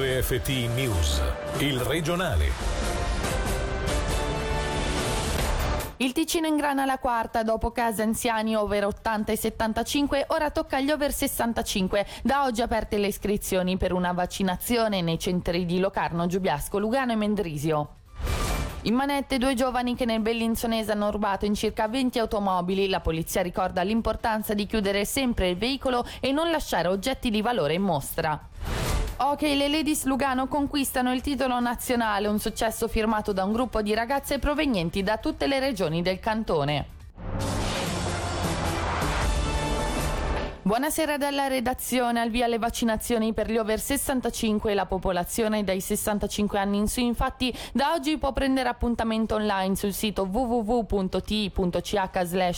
RFT News, il regionale. Il Ticino ingrana la quarta dopo case anziani over 80 e 75, ora tocca agli over 65. Da oggi aperte le iscrizioni per una vaccinazione nei centri di Locarno, Giubiasco, Lugano e Mendrisio. In manette due giovani che nel Bellinzonese hanno rubato in circa 20 automobili. La polizia ricorda l'importanza di chiudere sempre il veicolo e non lasciare oggetti di valore in mostra. Ok, le Ladies Lugano conquistano il titolo nazionale, un successo firmato da un gruppo di ragazze provenienti da tutte le regioni del cantone. Buonasera dalla redazione, al via le vaccinazioni per gli over 65 e la popolazione dai 65 anni in su. Infatti da oggi può prendere appuntamento online sul sito www.ti.ch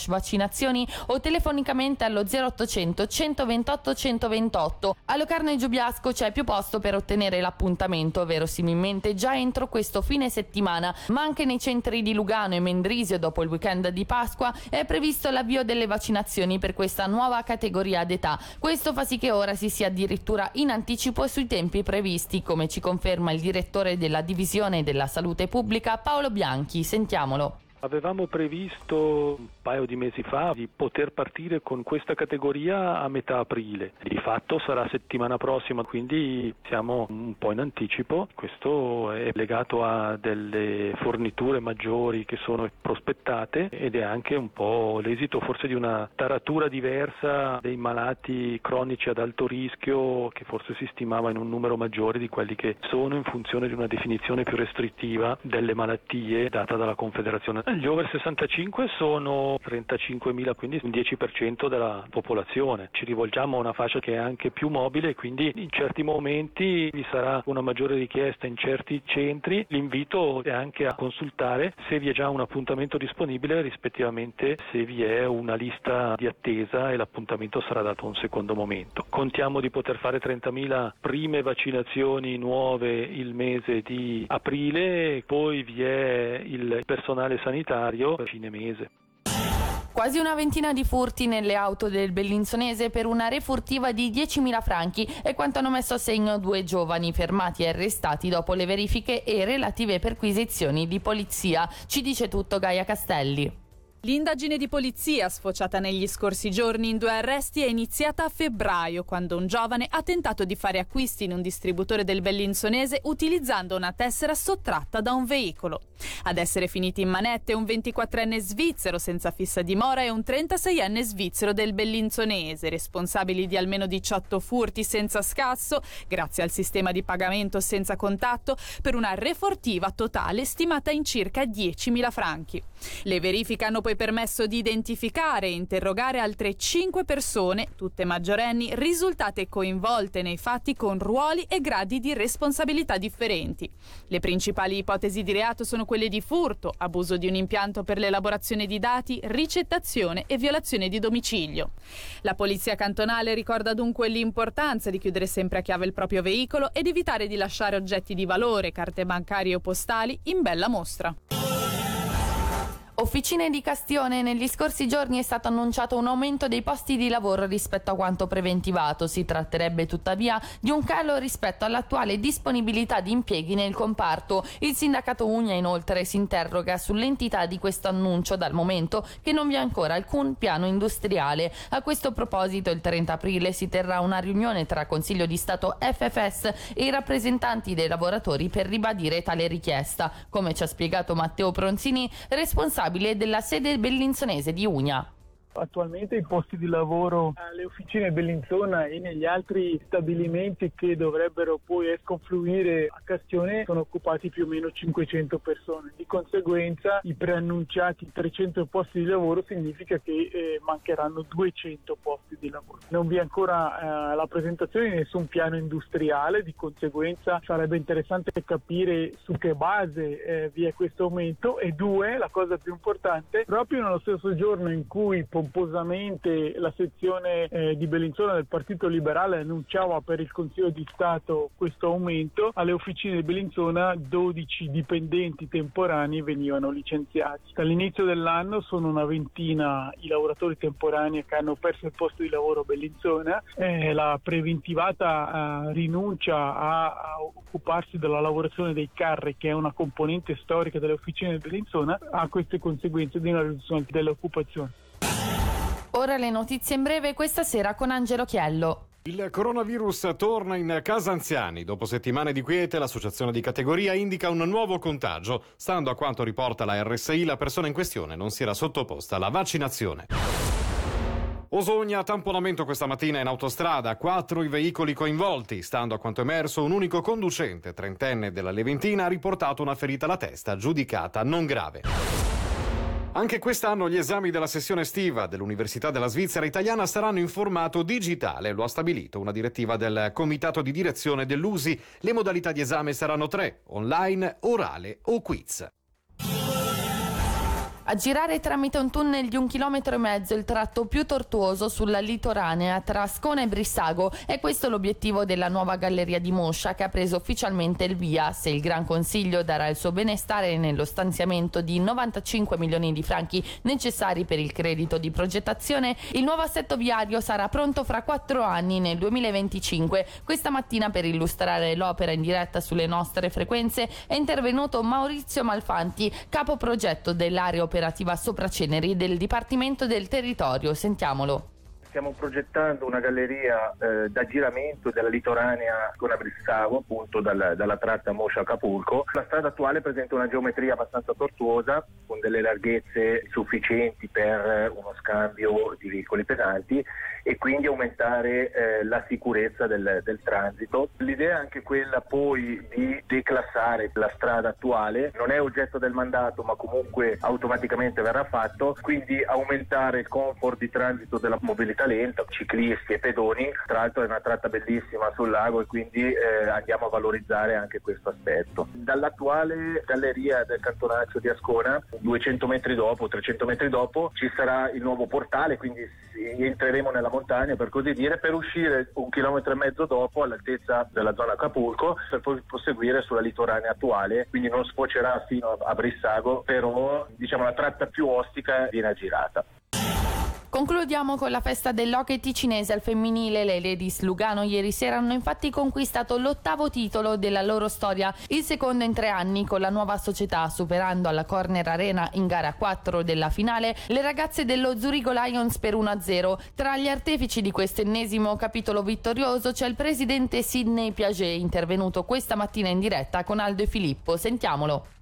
vaccinazioni o telefonicamente allo 0800 128 128. A Locarno e Giubiasco c'è più posto per ottenere l'appuntamento, verosimilmente già entro questo fine settimana, ma anche nei centri di Lugano e Mendrisio dopo il weekend di Pasqua è previsto l'avvio delle vaccinazioni per questa nuova categoria d'età. Questo fa sì che ora si sia addirittura in anticipo sui tempi previsti, come ci conferma il direttore della Divisione della Salute Pubblica Paolo Bianchi. Sentiamolo. Avevamo previsto paio di mesi fa di poter partire con questa categoria a metà aprile. Di fatto sarà settimana prossima, quindi siamo un po' in anticipo. Questo è legato a delle forniture maggiori che sono prospettate ed è anche un po' l'esito forse di una taratura diversa dei malati cronici ad alto rischio che forse si stimava in un numero maggiore di quelli che sono in funzione di una definizione più restrittiva delle malattie data dalla Confederazione gli over 65 sono 35.000, quindi un 10% della popolazione. Ci rivolgiamo a una fascia che è anche più mobile, quindi in certi momenti vi sarà una maggiore richiesta in certi centri. L'invito è anche a consultare se vi è già un appuntamento disponibile, rispettivamente se vi è una lista di attesa e l'appuntamento sarà dato a un secondo momento. Contiamo di poter fare 30.000 prime vaccinazioni nuove il mese di aprile, poi vi è il personale sanitario per fine mese. Quasi una ventina di furti nelle auto del Bellinzonese per una refurtiva di 10.000 franchi è quanto hanno messo a segno due giovani fermati e arrestati dopo le verifiche e relative perquisizioni di polizia. Ci dice tutto Gaia Castelli. L'indagine di polizia, sfociata negli scorsi giorni in due arresti, è iniziata a febbraio, quando un giovane ha tentato di fare acquisti in un distributore del Bellinzonese utilizzando una tessera sottratta da un veicolo. Ad essere finiti in manette un 24enne svizzero senza fissa dimora e un 36enne svizzero del Bellinzonese, responsabili di almeno 18 furti senza scasso, grazie al sistema di pagamento senza contatto, per una refortiva totale stimata in circa 10.000 franchi. Le verifiche hanno poi poi permesso di identificare e interrogare altre 5 persone, tutte maggiorenni, risultate coinvolte nei fatti con ruoli e gradi di responsabilità differenti. Le principali ipotesi di reato sono quelle di furto, abuso di un impianto per l'elaborazione di dati, ricettazione e violazione di domicilio. La polizia cantonale ricorda dunque l'importanza di chiudere sempre a chiave il proprio veicolo ed evitare di lasciare oggetti di valore, carte bancarie o postali in bella mostra. Officine di Castione, negli scorsi giorni è stato annunciato un aumento dei posti di lavoro rispetto a quanto preventivato. Si tratterebbe tuttavia di un calo rispetto all'attuale disponibilità di impieghi nel comparto. Il sindacato Ugna inoltre si interroga sull'entità di questo annuncio dal momento che non vi è ancora alcun piano industriale. A questo proposito il 30 aprile si terrà una riunione tra Consiglio di Stato FFS e i rappresentanti dei lavoratori per ribadire tale richiesta, come ci ha spiegato Matteo Pronzini, responsabile responsabile della sede bellinzonese di Ugna. Attualmente i posti di lavoro alle officine Bellinzona e negli altri stabilimenti che dovrebbero poi confluire a Castione sono occupati più o meno 500 persone. Di conseguenza i preannunciati 300 posti di lavoro significa che eh, mancheranno 200 posti di lavoro. Non vi è ancora eh, la presentazione di nessun piano industriale, di conseguenza sarebbe interessante capire su che base eh, vi è questo aumento e due, la cosa più importante, proprio nello stesso giorno in cui pomposamente la sezione eh, di Bellinzona del Partito Liberale annunciava per il Consiglio di Stato questo aumento, alle officine di Bellinzona 12 dipendenti temporanei venivano licenziati. Dall'inizio dell'anno sono una ventina i lavoratori temporanei che hanno perso il posto di lavoro a Bellinzona, eh, la preventivata eh, rinuncia a, a occuparsi della lavorazione dei carri che è una componente storica delle officine di Bellinzona ha queste conseguenze di una riduzione dell'occupazione. Ora le notizie in breve questa sera con Angelo Chiello. Il coronavirus torna in casa anziani. Dopo settimane di quiete, l'associazione di categoria indica un nuovo contagio. Stando a quanto riporta la RSI, la persona in questione non si era sottoposta alla vaccinazione. Osogna, tamponamento questa mattina in autostrada, quattro i veicoli coinvolti. Stando a quanto emerso, un unico conducente, trentenne della Leventina, ha riportato una ferita alla testa, giudicata non grave. Anche quest'anno gli esami della sessione estiva dell'Università della Svizzera italiana saranno in formato digitale, lo ha stabilito una direttiva del Comitato di Direzione dell'USI. Le modalità di esame saranno tre, online, orale o quiz. A girare tramite un tunnel di un chilometro e mezzo il tratto più tortuoso sulla litoranea tra Ascona e Brissago è questo l'obiettivo della nuova galleria di Moscia che ha preso ufficialmente il via. Se il Gran Consiglio darà il suo benestare nello stanziamento di 95 milioni di franchi necessari per il credito di progettazione, il nuovo assetto viario sarà pronto fra quattro anni nel 2025. Questa mattina per illustrare l'opera in diretta sulle nostre frequenze è intervenuto Maurizio Malfanti, capo progetto dell'area operativa operativa Sopraceneri del Dipartimento del Territorio. Sentiamolo stiamo progettando una galleria eh, d'aggiramento della litoranea con Abrissago, appunto dal, dalla tratta Moscia-Acapulco. La strada attuale presenta una geometria abbastanza tortuosa, con delle larghezze sufficienti per uno scambio di veicoli pesanti e quindi aumentare eh, la sicurezza del, del, transito. L'idea è anche quella poi di declassare la strada attuale, non è oggetto del mandato ma comunque automaticamente verrà fatto, quindi aumentare il comfort di transito della mobilità lenta, ciclisti e pedoni. Tra l'altro è una tratta bellissima sul lago e quindi eh, andiamo a valorizzare anche questo aspetto. Dall'attuale galleria del cantonaccio di Ascona, 200 metri dopo, 300 metri dopo, ci sarà il nuovo portale, quindi entreremo nella montagna per così dire, per uscire un chilometro e mezzo dopo all'altezza della zona Acapulco per poi proseguire sulla litoranea attuale, quindi non sfocerà fino a Brissago, però diciamo la tratta più ostica viene girata. Concludiamo con la festa dell'hockey ticinese al femminile. Le Ladies Lugano ieri sera hanno infatti conquistato l'ottavo titolo della loro storia, il secondo in tre anni con la nuova società, superando alla Corner Arena in gara 4 della finale le ragazze dello Zurigo Lions per 1-0. Tra gli artefici di questo ennesimo capitolo vittorioso c'è il presidente Sidney Piaget, intervenuto questa mattina in diretta con Aldo e Filippo. Sentiamolo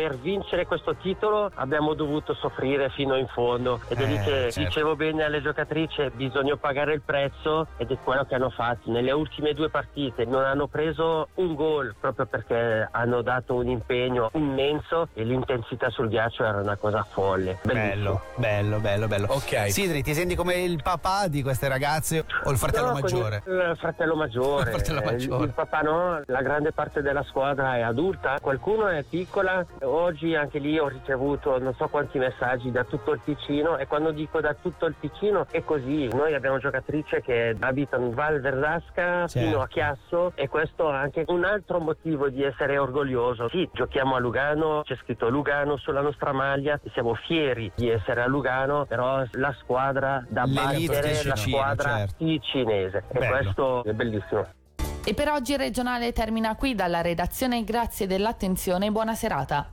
per vincere questo titolo abbiamo dovuto soffrire fino in fondo ed è lì Eh, che certo. dicevo bene alle giocatrici bisogna pagare il prezzo ed è quello che hanno fatto nelle ultime due partite non hanno preso un gol proprio perché hanno dato un impegno immenso e l'intensità sul ghiaccio era una cosa folle Bello, bello, bello, bello. Ok. Sidri, ti senti come il papà di queste ragazze o il fratello No, maggiore? con Il fratello maggiore. Il fratello Eh, maggiore. Il papà no, la grande parte della squadra è adulta, qualcuno è piccola. Oggi anche lì ho ricevuto non so quanti messaggi da tutto il Ticino e quando dico da tutto il Ticino è così. Noi abbiamo giocatrici che abitano in Val Verdasca Certo. fino a Chiasso e questo è anche un altro motivo di essere orgoglioso. Sì, giochiamo a Lugano, c'è scritto Lugano sulla nostra maglia, siamo fieri di essere a Lugano, però la squadra da battere, la ticino, squadra certo. ticinese e Bello. questo è bellissimo. E per oggi il regionale termina qui dalla redazione. Grazie dell'attenzione e buona serata.